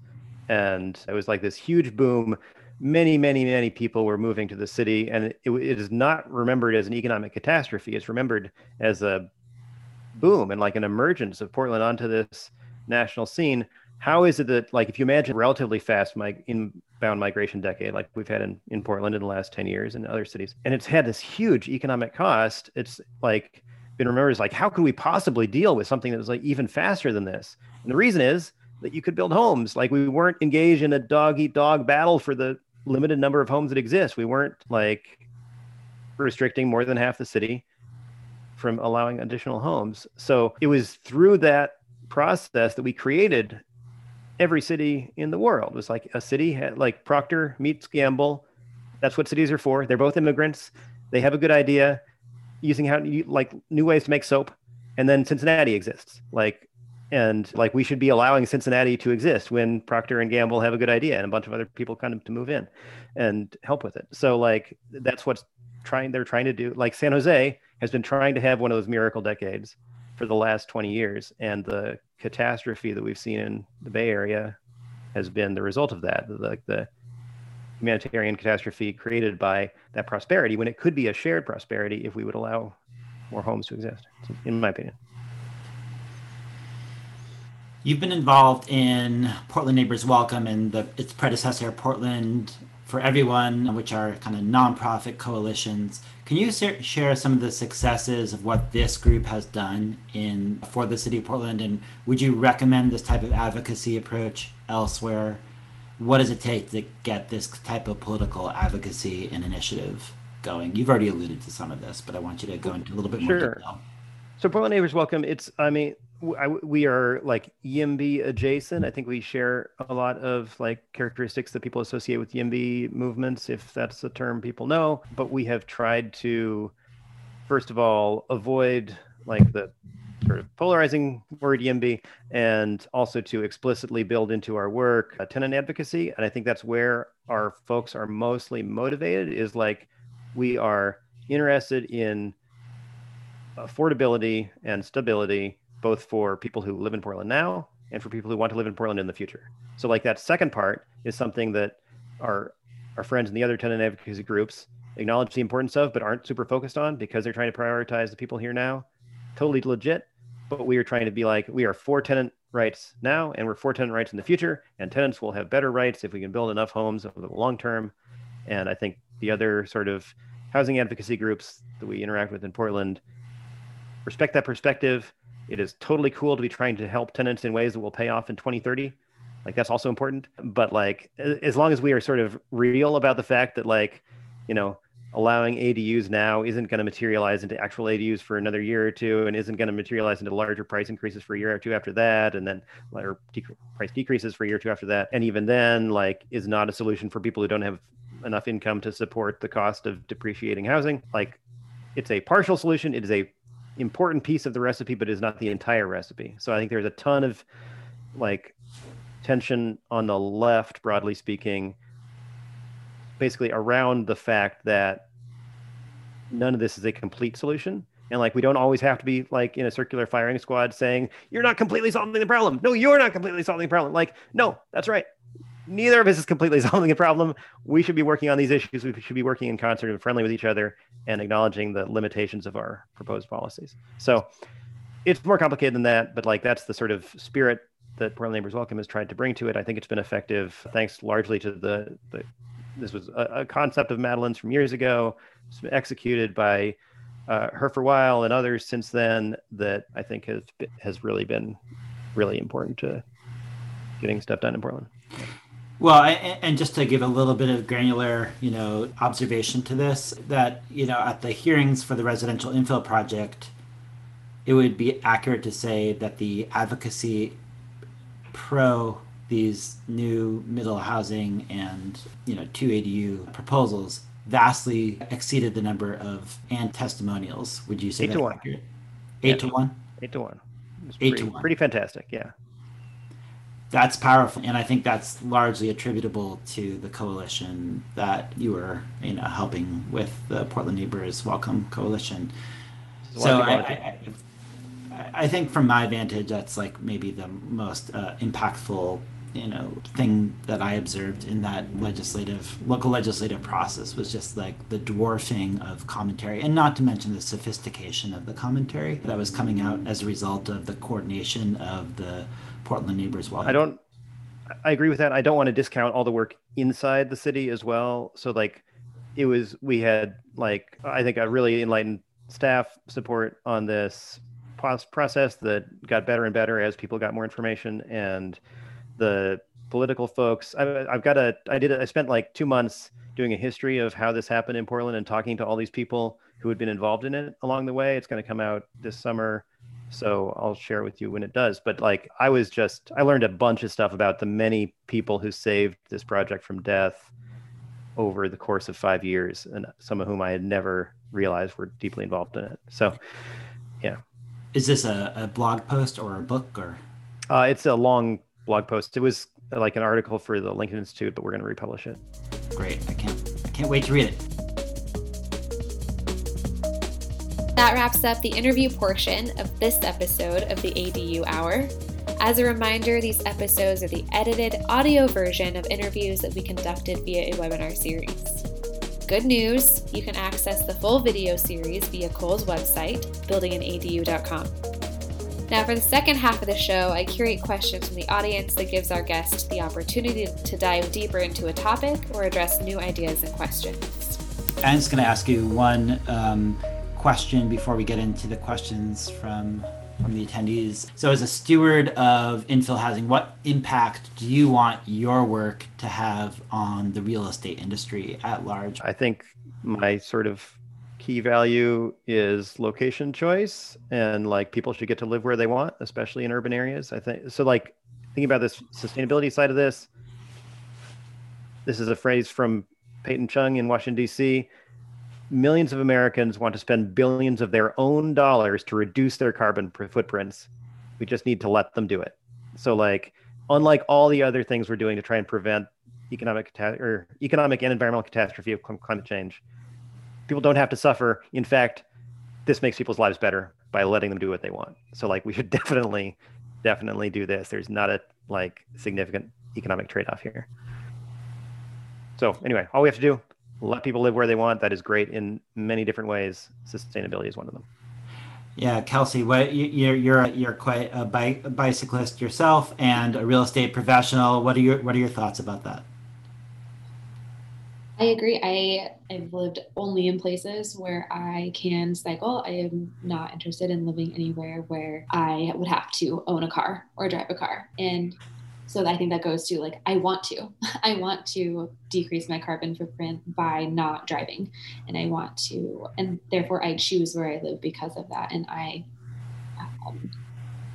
And it was like this huge boom. Many, many, many people were moving to the city, and it, it is not remembered as an economic catastrophe. It's remembered as a boom and like an emergence of Portland onto this national scene. How is it that, like, if you imagine relatively fast mig- inbound migration decade, like we've had in, in Portland in the last 10 years and other cities, and it's had this huge economic cost, it's like been remembered as like, how could we possibly deal with something that was like even faster than this? And the reason is that you could build homes. Like we weren't engaged in a dog eat dog battle for the limited number of homes that exist. We weren't like restricting more than half the city from allowing additional homes. So it was through that process that we created every city in the world. It was like a city like Procter meets Gamble. That's what cities are for. They're both immigrants. They have a good idea using how like new ways to make soap. And then Cincinnati exists. Like and like we should be allowing Cincinnati to exist when Procter and Gamble have a good idea and a bunch of other people kind of to move in and help with it. So like that's what's trying they're trying to do. Like San Jose has been trying to have one of those miracle decades for the last 20 years and the catastrophe that we've seen in the Bay Area has been the result of that. Like the, the humanitarian catastrophe created by that prosperity when it could be a shared prosperity if we would allow more homes to exist, in my opinion. You've been involved in Portland Neighbors Welcome and the, its predecessor, Portland for Everyone, which are kind of nonprofit coalitions. Can you share some of the successes of what this group has done in for the city of Portland, and would you recommend this type of advocacy approach elsewhere? What does it take to get this type of political advocacy and initiative going? You've already alluded to some of this, but I want you to go into a little bit more sure. detail. So Portland Neighbors Welcome. It's I mean we are like YIMBY adjacent. I think we share a lot of like characteristics that people associate with YIMBY movements, if that's a term people know. But we have tried to, first of all, avoid like the sort of polarizing word YIMBY and also to explicitly build into our work tenant advocacy. And I think that's where our folks are mostly motivated is like we are interested in affordability and stability both for people who live in Portland now and for people who want to live in Portland in the future. So like that second part is something that our our friends in the other tenant advocacy groups acknowledge the importance of, but aren't super focused on because they're trying to prioritize the people here now. Totally legit. But we are trying to be like, we are for tenant rights now and we're for tenant rights in the future. And tenants will have better rights if we can build enough homes over the long term. And I think the other sort of housing advocacy groups that we interact with in Portland respect that perspective it is totally cool to be trying to help tenants in ways that will pay off in 2030. Like that's also important. But like as long as we are sort of real about the fact that like, you know, allowing ADUs now isn't going to materialize into actual ADUs for another year or two and isn't going to materialize into larger price increases for a year or two after that and then or price decreases for a year or two after that and even then like is not a solution for people who don't have enough income to support the cost of depreciating housing like it's a partial solution it is a important piece of the recipe, but is not the entire recipe. So I think there's a ton of like tension on the left, broadly speaking, basically around the fact that none of this is a complete solution. And like we don't always have to be like in a circular firing squad saying, you're not completely solving the problem. No, you're not completely solving the problem. Like, no, that's right neither of us is completely solving a problem. We should be working on these issues. We should be working in concert and friendly with each other and acknowledging the limitations of our proposed policies. So it's more complicated than that, but like that's the sort of spirit that Portland Neighbors Welcome has tried to bring to it. I think it's been effective thanks largely to the, the this was a, a concept of Madeline's from years ago. It's been executed by uh, her for a while and others since then that I think has has really been really important to getting stuff done in Portland. Yeah. Well, and just to give a little bit of granular, you know, observation to this, that you know, at the hearings for the residential infill project, it would be accurate to say that the advocacy pro these new middle housing and you know two ADU proposals vastly exceeded the number of and testimonials. Would you say eight to one? Accurate? Eight yeah. to one. Eight to one. Eight pretty, to one. Pretty fantastic. Yeah that's powerful and i think that's largely attributable to the coalition that you were you know helping with the portland neighbors welcome coalition. So I, I, I, think from my vantage, that's like maybe the most uh, impactful you know thing that I observed in that legislative local legislative process was just like the dwarfing of commentary, and not to mention the sophistication of the commentary that was coming out as a result of the coordination of the Portland neighbors. Well, I don't. I agree with that. I don't want to discount all the work inside the city as well. So like, it was we had like I think a really enlightened staff support on this process that got better and better as people got more information and the political folks. I, I've got a. I did. I spent like two months doing a history of how this happened in Portland and talking to all these people who had been involved in it along the way. It's going to come out this summer, so I'll share with you when it does. But like, I was just. I learned a bunch of stuff about the many people who saved this project from death over the course of five years, and some of whom I had never realized were deeply involved in it. So, yeah. Is this a, a blog post or a book or? Uh, it's a long blog post. It was like an article for the Lincoln Institute, but we're going to republish it. Great! I can't I can't wait to read it. That wraps up the interview portion of this episode of the ADU Hour. As a reminder, these episodes are the edited audio version of interviews that we conducted via a webinar series. Good news, you can access the full video series via Kol's website, buildinganadu.com. Now, for the second half of the show, I curate questions from the audience that gives our guests the opportunity to dive deeper into a topic or address new ideas and questions. I'm just going to ask you one um, question before we get into the questions from from the attendees. So, as a steward of infill housing, what impact do you want your work to have on the real estate industry at large? I think my sort of key value is location choice and like people should get to live where they want especially in urban areas i think so like thinking about this sustainability side of this this is a phrase from payton chung in washington d.c millions of americans want to spend billions of their own dollars to reduce their carbon footprints we just need to let them do it so like unlike all the other things we're doing to try and prevent economic or economic and environmental catastrophe of climate change people don't have to suffer. In fact, this makes people's lives better by letting them do what they want. So like we should definitely, definitely do this. There's not a like significant economic trade-off here. So anyway, all we have to do, let people live where they want. That is great in many different ways. Sustainability is one of them. Yeah, Kelsey, what you're you're you're quite a, bike, a bicyclist yourself and a real estate professional. What are your what are your thoughts about that? I agree. I I've lived only in places where I can cycle. I am not interested in living anywhere where I would have to own a car or drive a car. And so I think that goes to like I want to. I want to decrease my carbon footprint by not driving, and I want to, and therefore I choose where I live because of that. And I, um,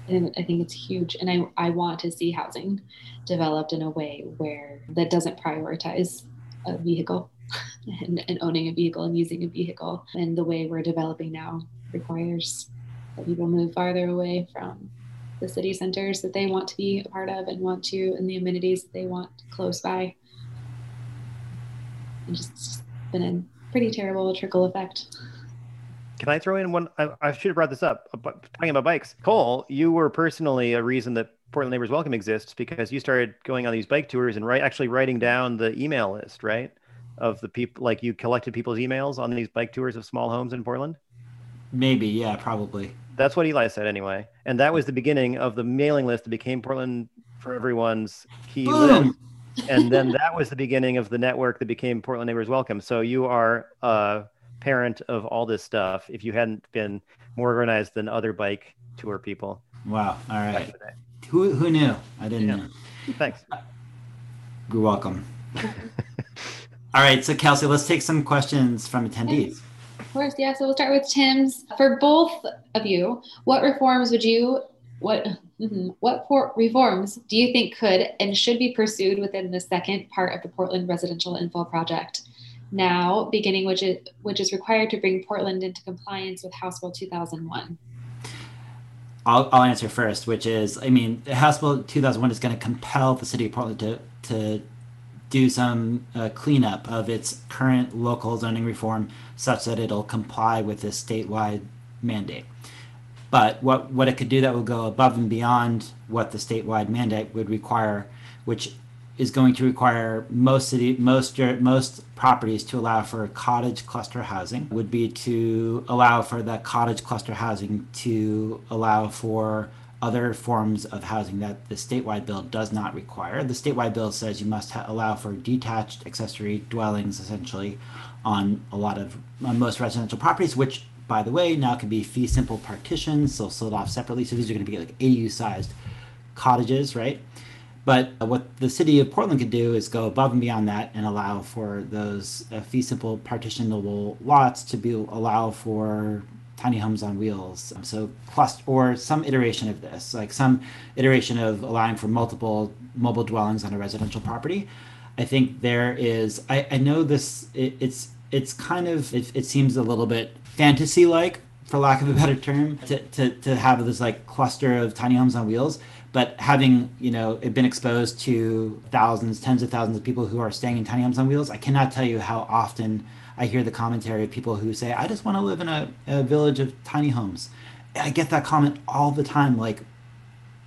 and I think it's huge. And I I want to see housing developed in a way where that doesn't prioritize a vehicle and, and owning a vehicle and using a vehicle. And the way we're developing now requires that people move farther away from the city centers that they want to be a part of and want to, and the amenities that they want close by. And just been a pretty terrible trickle effect. Can I throw in one? I, I should have brought this up. Talking about bikes, Kol, you were personally a reason that Portland Neighbors Welcome exists because you started going on these bike tours and right, actually writing down the email list, right? Of the people, like you collected people's emails on these bike tours of small homes in Portland. Maybe, yeah, probably. That's what Eli said anyway, and that was the beginning of the mailing list that became Portland for Everyone's key Boom. list, and then that was the beginning of the network that became Portland Neighbors Welcome. So you are a parent of all this stuff. If you hadn't been more organized than other bike tour people. Wow. All right. Who who knew? I didn't yeah. know. Thanks. You're welcome. All right, so Kelsey, let's take some questions from attendees. Of course, yeah. So we'll start with Tim's. For both of you, what reforms would you what mm-hmm, what reforms do you think could and should be pursued within the second part of the Portland residential infill project? Now, beginning which is which is required to bring Portland into compliance with House Bill 2001. I'll, I'll answer first, which is, I mean, House Bill 2001 is going to compel the city of Portland to, to do some uh, cleanup of its current local zoning reform such that it'll comply with this statewide mandate. But what, what it could do that will go above and beyond what the statewide mandate would require, which is going to require most city most most properties to allow for cottage cluster housing would be to allow for that cottage cluster housing to allow for other forms of housing that the statewide bill does not require. The statewide bill says you must ha- allow for detached accessory dwellings essentially on a lot of on most residential properties, which by the way now can be fee simple partitions, so sold off separately. So these are going to be like ADU sized cottages, right? But what the city of Portland could do is go above and beyond that and allow for those uh, fee simple partitionable lots to be allow for tiny homes on wheels. So cluster or some iteration of this, like some iteration of allowing for multiple mobile dwellings on a residential property. I think there is. I, I know this. It, it's it's kind of it, it seems a little bit fantasy like for lack of a better term to, to, to have this like cluster of tiny homes on wheels but having you know been exposed to thousands tens of thousands of people who are staying in tiny homes on wheels i cannot tell you how often i hear the commentary of people who say i just want to live in a, a village of tiny homes. I get that comment all the time like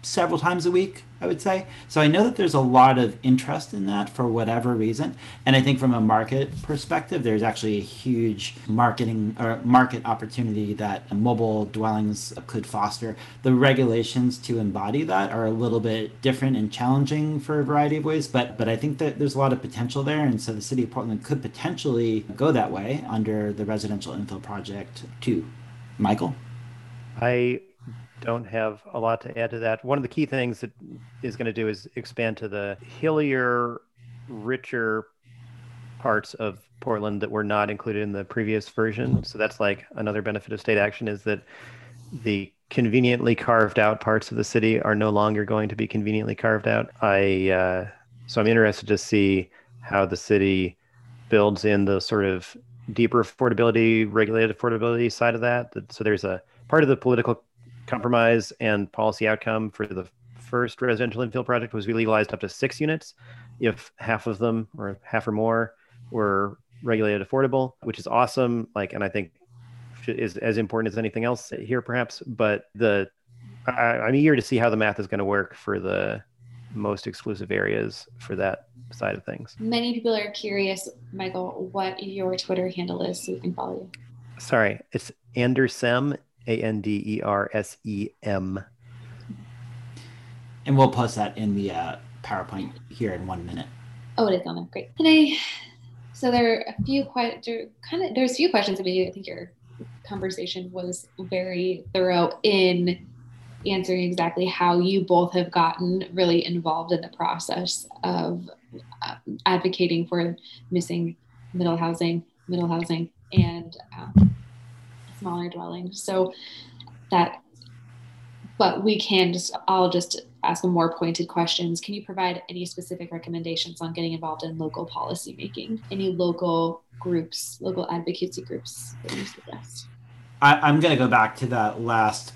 several times a week I would say. So I know that there's a lot of interest in that for whatever reason, and I think from a market perspective, there's actually a huge marketing or market opportunity that mobile dwellings could foster. The regulations to embody that are a little bit different and challenging for a variety of ways, but but I think that there's a lot of potential there, and so the city of Portland could potentially go that way under the residential infill project too. Michael. I don't have a lot to add to that. One of the key things that is going to do is expand to the hillier, richer parts of Portland that were not included in the previous version. So that's like another benefit of state action is that the conveniently carved out parts of the city are no longer going to be conveniently carved out. I uh, so I'm interested to see how the city builds in the sort of deeper affordability, regulated affordability side of that. So there's a part of the political compromise and policy outcome for the first residential infill project was we legalized up to six units if half of them or half or more were regulated affordable, which is awesome. Like, and I think is as important as anything else here, perhaps. But the I, I'm eager to see how the math is going to work for the most exclusive areas for that side of things. Many people are curious, Michael, what your Twitter handle is so we can follow you. Sorry, it's Andersem, a N D E R S E M. And we'll post that in the uh, PowerPoint here in one minute. Oh, it is on there. Great. And I, so there are a few quite kind of there's a few questions. I mean, I think your conversation was very thorough in answering exactly how you both have gotten really involved in the process of uh, advocating for missing middle housing, middle housing, and um, smaller dwellings. So that, but we can just, I'll just ask more pointed questions. Can you provide any specific recommendations on getting involved in local policy making? Any local groups, local advocacy groups that you suggest? I, am going to go back to that last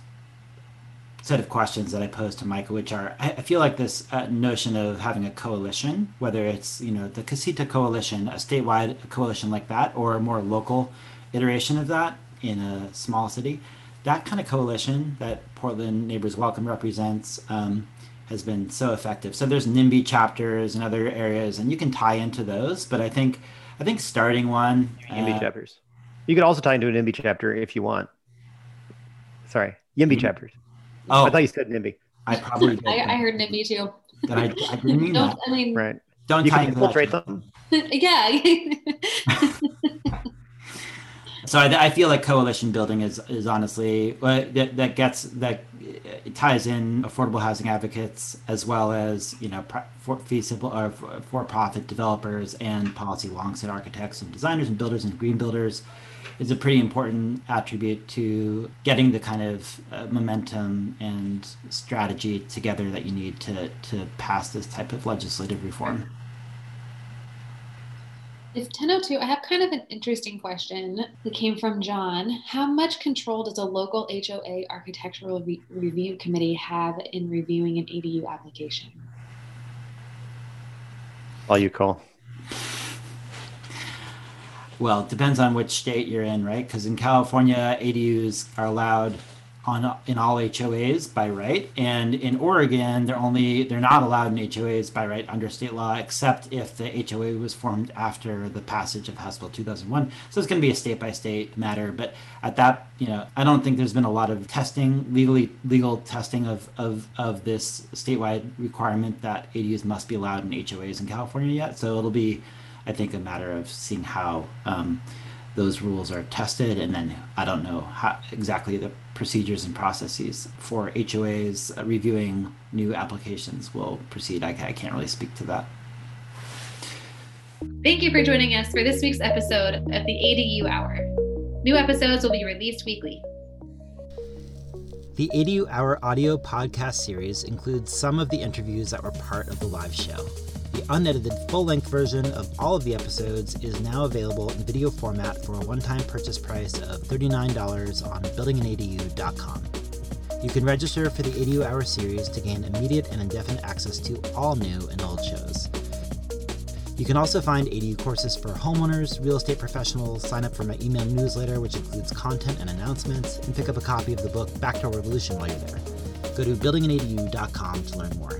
set of questions that I posed to Michael, which are I, I feel like this uh, notion of having a coalition, whether it's you know the Casita coalition, a statewide coalition like that, or a more local iteration of that, in a small city. That kind of coalition that Portland Neighbors Welcome represents um, has been so effective. So there's NIMBY chapters and other areas, and you can tie into those. But I think I think starting one NIMBY uh, chapters. You could also tie into an NIMBY chapter if you want. Sorry, YIMBY mm-hmm. chapters. Oh, I thought you said NIMBY. I probably did. I, I, heard NIMBY too. But I, I didn't mean Don't, that. I mean, right. Don't you tie can infiltrate them. yeah. so I, I, feel like coalition building is is honestly that that gets that ties in affordable housing advocates as well as you know for feasible or for profit developers and policy alongside architects and designers and builders and green builders is a pretty important attribute to getting the kind of uh, momentum and strategy together that you need to to pass this type of legislative reform. It's 1002. I have kind of an interesting question that came from John. How much control does a local HOA architectural re- review committee have in reviewing an ADU application? All you call. Well, it depends on which state you're in, right? Because in California, ADUs are allowed on in all HOAs by right, and in Oregon, they're only they're not allowed in HOAs by right under state law, except if the HOA was formed after the passage of House Bill 2001. So it's going to be a state by state matter. But at that, you know, I don't think there's been a lot of testing, legally legal testing of of of this statewide requirement that ADUs must be allowed in HOAs in California yet. So it'll be, I think, a matter of seeing how. Um, those rules are tested, and then I don't know how exactly the procedures and processes for HOAs reviewing new applications will proceed. I, I can't really speak to that. Thank you for joining us for this week's episode of the ADU Hour. New episodes will be released weekly. The ADU Hour audio podcast series includes some of the interviews that were part of the live show. The unedited full length version of all of the episodes is now available in video format for a one time purchase price of $39 on buildinganadu.com. You can register for the ADU Hour series to gain immediate and indefinite access to all new and old shows. You can also find ADU courses for homeowners, real estate professionals, sign up for my email newsletter, which includes content and announcements, and pick up a copy of the book Backdoor Revolution while you're there. Go to buildinganadu.com to learn more.